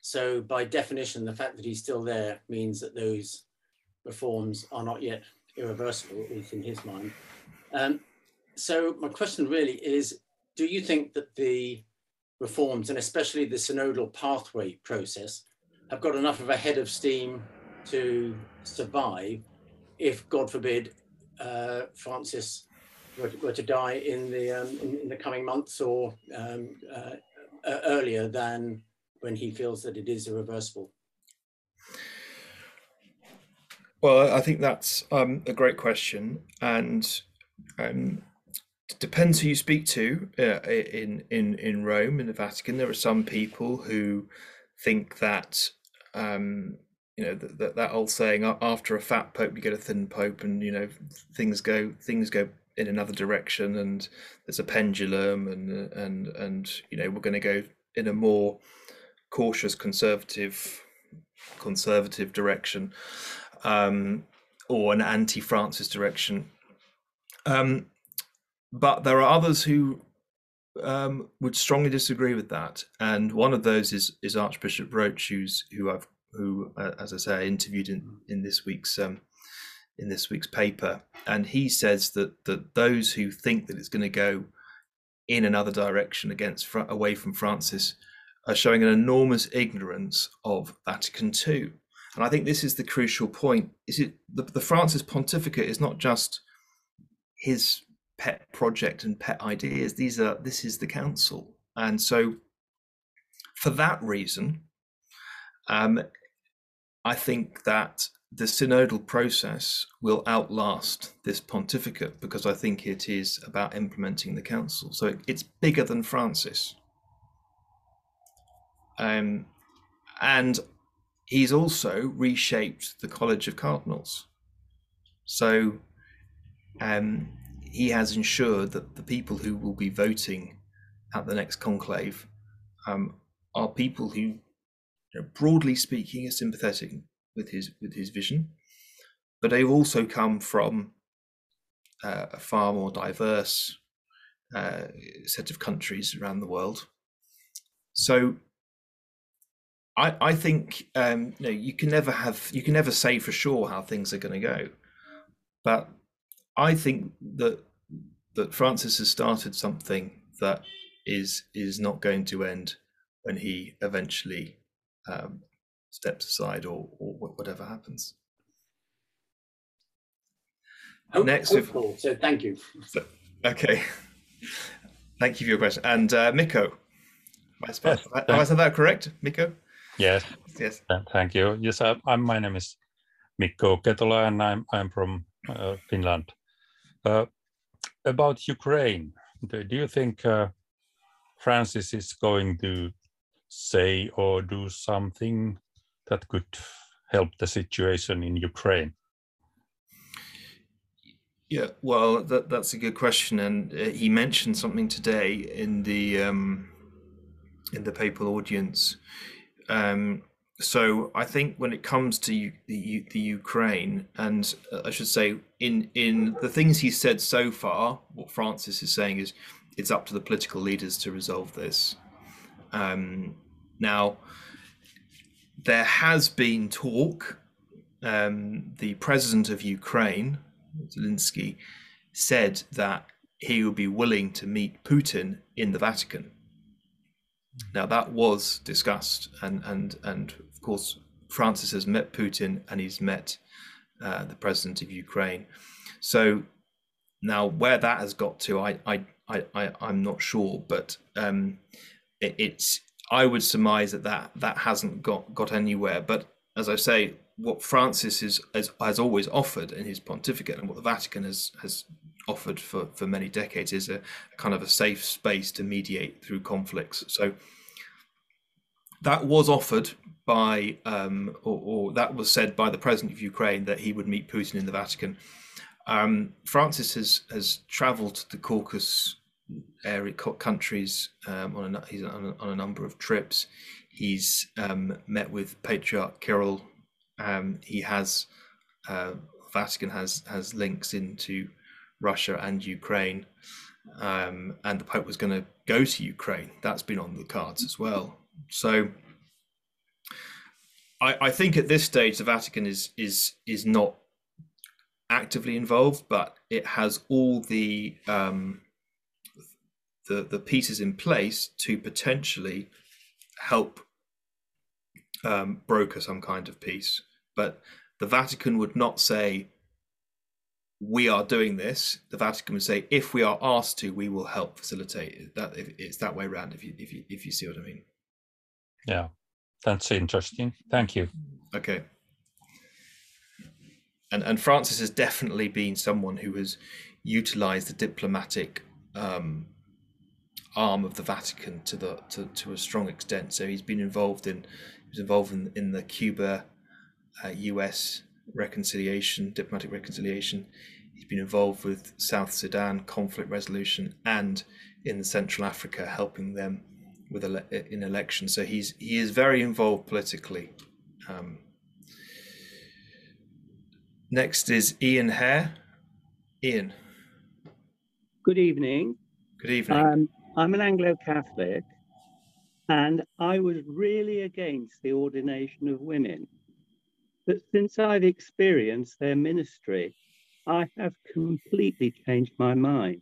So by definition, the fact that he's still there means that those reforms are not yet irreversible, at least in his mind. Um, so my question really is, do you think that the reforms, and especially the synodal pathway process, have got enough of a head of steam to survive if, God forbid, uh, Francis were to, were to die in the um, in, in, the coming months or um, uh, uh, earlier than when he feels that it is irreversible? Well, I think that's um, a great question, and um, depends who you speak to uh, in in in Rome in the Vatican. There are some people who think that um, you know that that old saying after a fat pope you get a thin pope, and you know things go things go in another direction and there's a pendulum and and and you know we're going to go in a more cautious conservative conservative direction um, or an anti-francis direction. Um, but there are others who um, would strongly disagree with that and one of those is is archbishop roche who's who i've who uh, as i say I interviewed in in this week's um, in this week's paper, and he says that that those who think that it's going to go in another direction against away from Francis are showing an enormous ignorance of Vatican II. And I think this is the crucial point. Is it the, the Francis pontificate is not just his pet project and pet ideas. These are this is the council. And so for that reason, um, I think that the synodal process will outlast this pontificate because I think it is about implementing the council. So it, it's bigger than Francis. Um, and he's also reshaped the College of Cardinals. So um, he has ensured that the people who will be voting at the next conclave um, are people who, you know, broadly speaking, are sympathetic with his with his vision, but they've also come from uh, a far more diverse uh, set of countries around the world. So I, I think um, you know you can never have you can never say for sure how things are going to go, but I think that that Francis has started something that is is not going to end when he eventually um, steps aside or or whatever happens. Hope- Next, if- hopeful, so thank you. So, okay, thank you for your question. And uh, Miko, have I, spelled- Yes, have I said that correct, Miko? Yes, Yes. thank you. Yes, I, I'm, my name is Mikko Ketola and I'm, I'm from uh, Finland. Uh, about Ukraine, do, do you think uh, Francis is going to say or do something that could help the situation in Ukraine? Yeah, well, that that's a good question, and uh, he mentioned something today in the um, in the papal audience. Um, so I think when it comes to U- the U- the Ukraine, and uh, I should say in in the things he said so far, what Francis is saying is it's up to the political leaders to resolve this. Um, now, there has been talk. Um, the president of Ukraine, Zelensky, said that he would be willing to meet Putin in the Vatican. Now that was discussed, and and and of course Francis has met Putin and he's met uh, the president of Ukraine. So now where that has got to, I I I, I I'm not sure, but um, it, it's I would surmise that that that hasn't got got anywhere. But as I say, what Francis is, has has always offered in his pontificate, and what the Vatican has has offered for for many decades, is a, a kind of a safe space to mediate through conflicts. So that was offered by, um, or, or that was said by the president of Ukraine that he would meet Putin in the Vatican. Um, Francis has has travelled to the Caucasus area countries um, on a he's on a, on a number of trips. He's um, met with Patriarch Kirill. Um, he has uh, Vatican has has links into Russia and Ukraine, um, and the Pope was going to go to Ukraine. That's been on the cards as well. So. I, I think at this stage the Vatican is is is not actively involved, but it has all the um, the the pieces in place to potentially help um, broker some kind of peace. But the Vatican would not say we are doing this. The Vatican would say if we are asked to, we will help facilitate it. That if it's that way around. If you if you if you see what I mean. Yeah, that's interesting. Thank you. Okay. And and Francis has definitely been someone who has utilized the diplomatic um, arm of the Vatican to the to, to a strong extent. So he's been involved in he was involved in, in the Cuba uh, US reconciliation, diplomatic reconciliation. He's been involved with South Sudan conflict resolution and in Central Africa helping them with ele- in elections. So he's he is very involved politically. Um, next is Ian Hare. Ian, Good evening. good evening. Um, I'm an Anglo Catholic, and I was really against the ordination of women. But since I've experienced their ministry, I have completely changed my mind.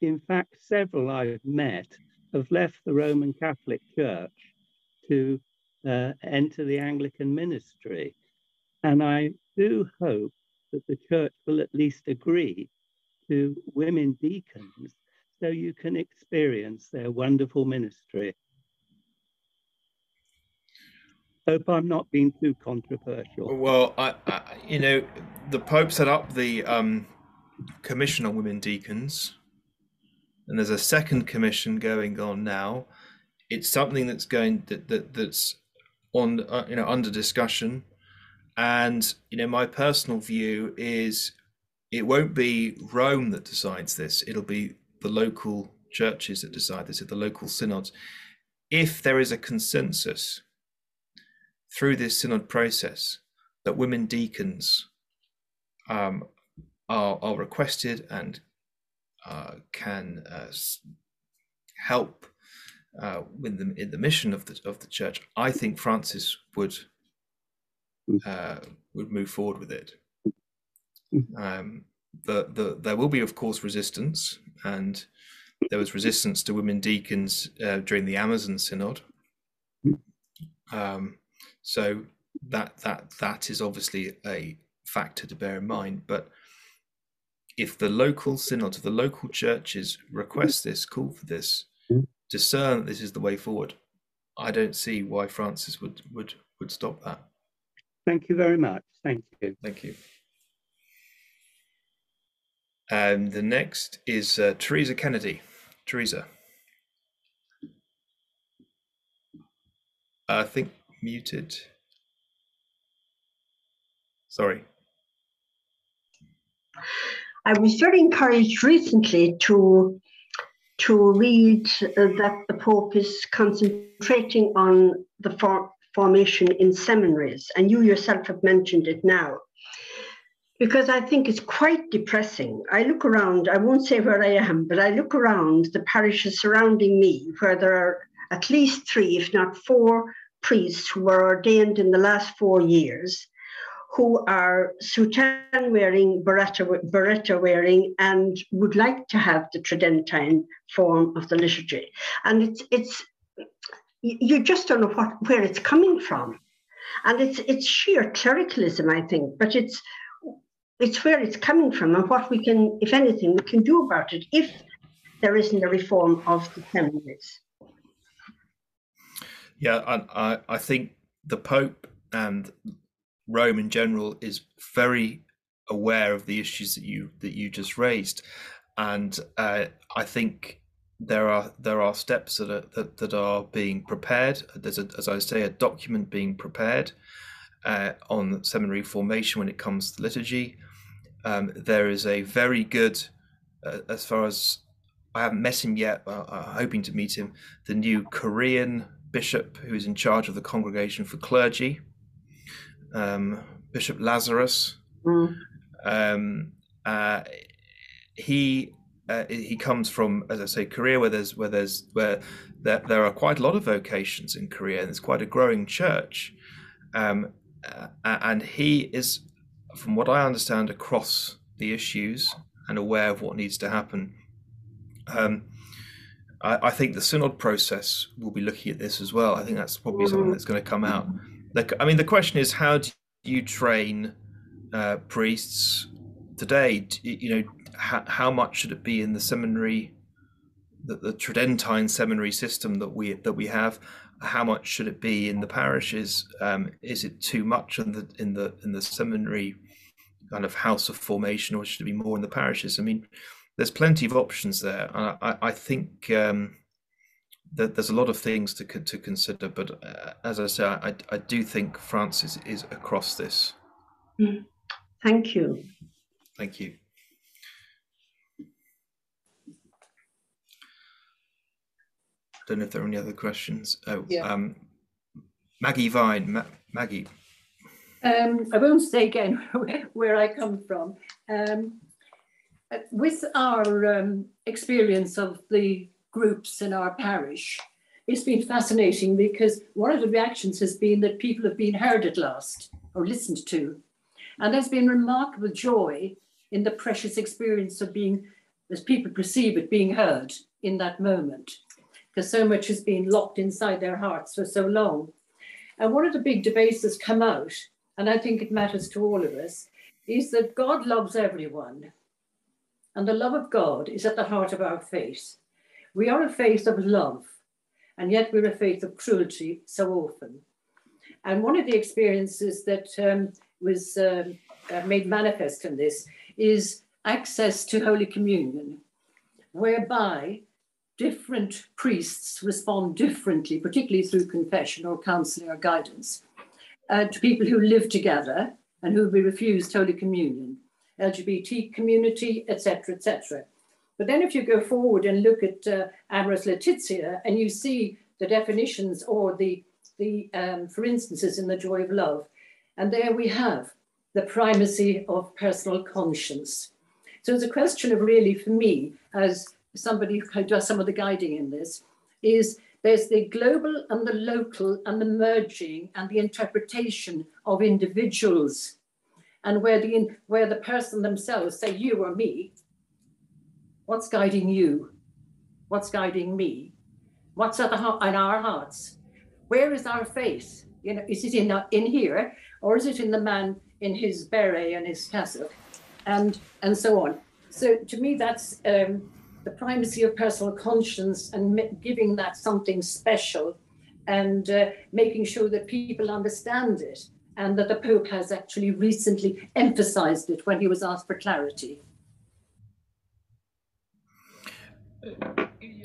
In fact, several I've met have left the Roman Catholic Church to uh, enter the Anglican ministry. And I do hope that the church will at least agree to women deacons so you can experience their wonderful ministry. Hope I'm not being too controversial. Well, I, I you know, the Pope set up the um, Commission on Women Deacons, and there's a second commission going on now. It's something that's going that, that that's on uh, you know under discussion, and you know my personal view is it won't be Rome that decides this. It'll be the local churches that decide this, at the local synods. If there is a consensus through this synod process that women deacons um, are, are requested and uh, can uh, help uh, with the, in the mission of the of the church, I think Francis would uh, would move forward with it. Um, the, the there will be, of course, resistance, and there was resistance to women deacons uh, during the Amazon Synod. Um, so that that that is obviously a factor to bear in mind. But if the local synod, if the local churches request this, call for this, discern that this is the way forward, I don't see why Francis would would would stop that. Thank you very much. Thank you. Thank you. And the next is uh, Teresa Kennedy. Teresa. I think muted. Sorry. I was very encouraged recently to to read uh, that the Pope is concentrating on the for formation in seminaries, and you yourself have mentioned it now because I think it's quite depressing. I look around, I won't say where I am, but I look around the parishes surrounding me where there are at least three, if not four, priests who were ordained in the last four years who are soutane wearing, biretta, wearing, and would like to have the Tridentine form of the liturgy. And it's, it's you just don't know what, where it's coming from. And it's, it's sheer clericalism, I think, but it's it's where it's coming from and what we can, if anything, we can do about it if there isn't a reform of the seminaries. Yeah, I, I, I think the Pope and Rome in general is very aware of the issues that you that you just raised, and uh, I think there are there are steps that are that, that are being prepared. There's a, as I say, a document being prepared uh, on seminary formation when it comes to liturgy. Um, there is a very good, uh, as far as I haven't met him yet, but I'm hoping to meet him, the new Korean bishop who is in charge of the Congregation for Clergy, um, Bishop Lazarus. Mm. Um, uh, he uh, he comes from, as I say, Korea, where there's where there's where there, there are quite a lot of vocations in Korea, and it's quite a growing church. Um, uh, and he is from what I understand, across the issues and aware of what needs to happen. Um, I, I, think the synod process will be looking at this as well. I think that's probably something mm-hmm. that's going to come out. Like, I mean, the question is, how do you train uh, priests today? You know, how, how much should it be in the seminary, the, the Tridentine seminary system that we that we have? How much should it be in the parishes? Um, is it too much in the in the in the seminary kind of house of formation, or should it be more in the parishes? I mean, there's plenty of options there. I, I think um, that there's a lot of things to to consider, but uh, as I say, I, I do think Francis is across this. Mm. Thank you. Thank you. Don't know if there are any other questions. Oh, yeah. um, Maggie Vine, Ma Maggie. Um, I won't say again where I come from. Um, with our um, experience of the groups in our parish, it's been fascinating because one of the reactions has been that people have been heard at last or listened to. And there's been remarkable joy in the precious experience of being, as people perceive it, being heard in that moment because so much has been locked inside their hearts for so long. And one of the big debates that's come out, and I think it matters to all of us, is that God loves everyone. And the love of God is at the heart of our faith. We are a faith of love, and yet we're a faith of cruelty so often. And one of the experiences that um, was um, uh, made manifest in this is access to Holy Communion, whereby different priests respond differently, particularly through confession or counseling or guidance, uh, to people who live together and who be refused Holy Communion, LGBT community, etc., etc. But then if you go forward and look at uh, Amoris Laetitia and you see the definitions or the, the um, for instances in the joy of love, and there we have the primacy of personal conscience. So it's a question of really, for me, as somebody who does some of the guiding in this, is there's the global and the local and the merging and the interpretation of individuals. And where the where the person themselves say you or me. What's guiding you? What's guiding me? What's at the heart in our hearts? Where is our faith? You know is it in in here or is it in the man in his beret and his cassock? And and so on. So to me that's um, the primacy of personal conscience and giving that something special and uh, making sure that people understand it and that the Pope has actually recently emphasized it when he was asked for clarity.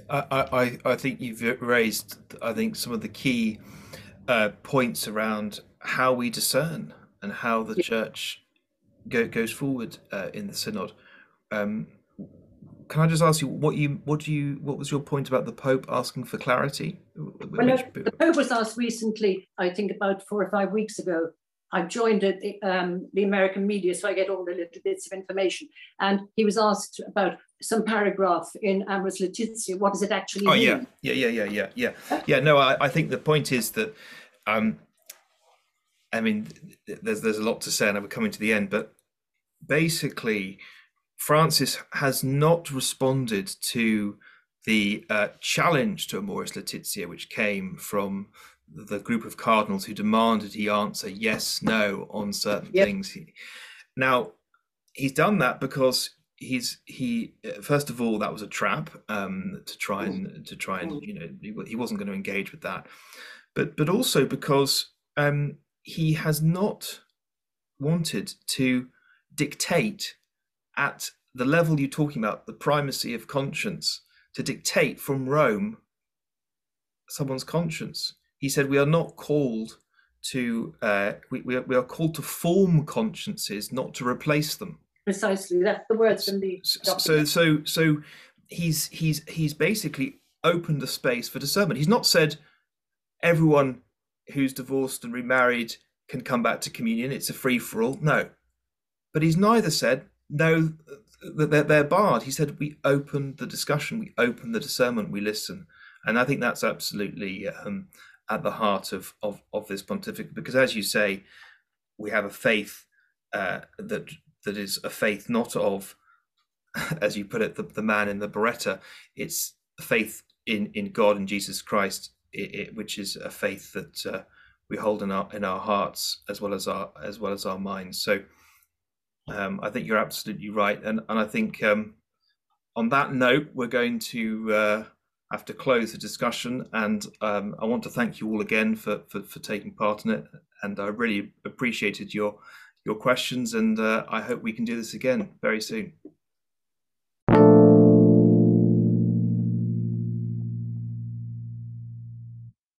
I, I, I think you've raised, I think, some of the key uh, points around how we discern and how the yeah. church go, goes forward uh, in the synod. Um, can I just ask you what you what do you what was your point about the Pope asking for clarity? Well, no, the Pope was asked recently, I think about four or five weeks ago, I've joined the, um, the American media, so I get all the little bits of information. And he was asked about some paragraph in Amoris Laetitia. What does it actually oh, mean? yeah, yeah, yeah, yeah, yeah, yeah. Yeah, no, I, I think the point is that, um, I mean, there's there's a lot to say, and we're coming to the end, but basically, Francis has not responded to the uh, challenge to Amoris Laetitia, which came from the group of cardinals who demanded he answer yes, no on certain yep. things. Now, he's done that because he's he first of all that was a trap um, to try and to try and you know he, he wasn't going to engage with that, but but also because um, he has not wanted to dictate at the level you're talking about the primacy of conscience to dictate from Rome someone's conscience. He said we are not called to uh, we, we, are, we are called to form consciences not to replace them. Precisely. That's the words from the so so so he's he's he's basically opened a space for discernment. He's not said everyone who's divorced and remarried can come back to communion. It's a free for all. No. But he's neither said no that they're, they're barred. He said we open the discussion. We open the discernment. We listen. And i think that's absolutely um, at the heart of, of, of this pontificate because as you say we have a faith uh, that that is a faith not of as you put it the, the man in the biretta. It's faith in in god and jesus christ it, it, which is a faith that uh, we hold in our in our hearts as well as our as well as our minds. So um, i think you're absolutely right and and i think um, on that note we're going to uh, have to close the discussion. And um, I want to thank you all again for, for, for, taking part in it. And I really appreciated your your questions. And uh, I hope we can do this again very soon.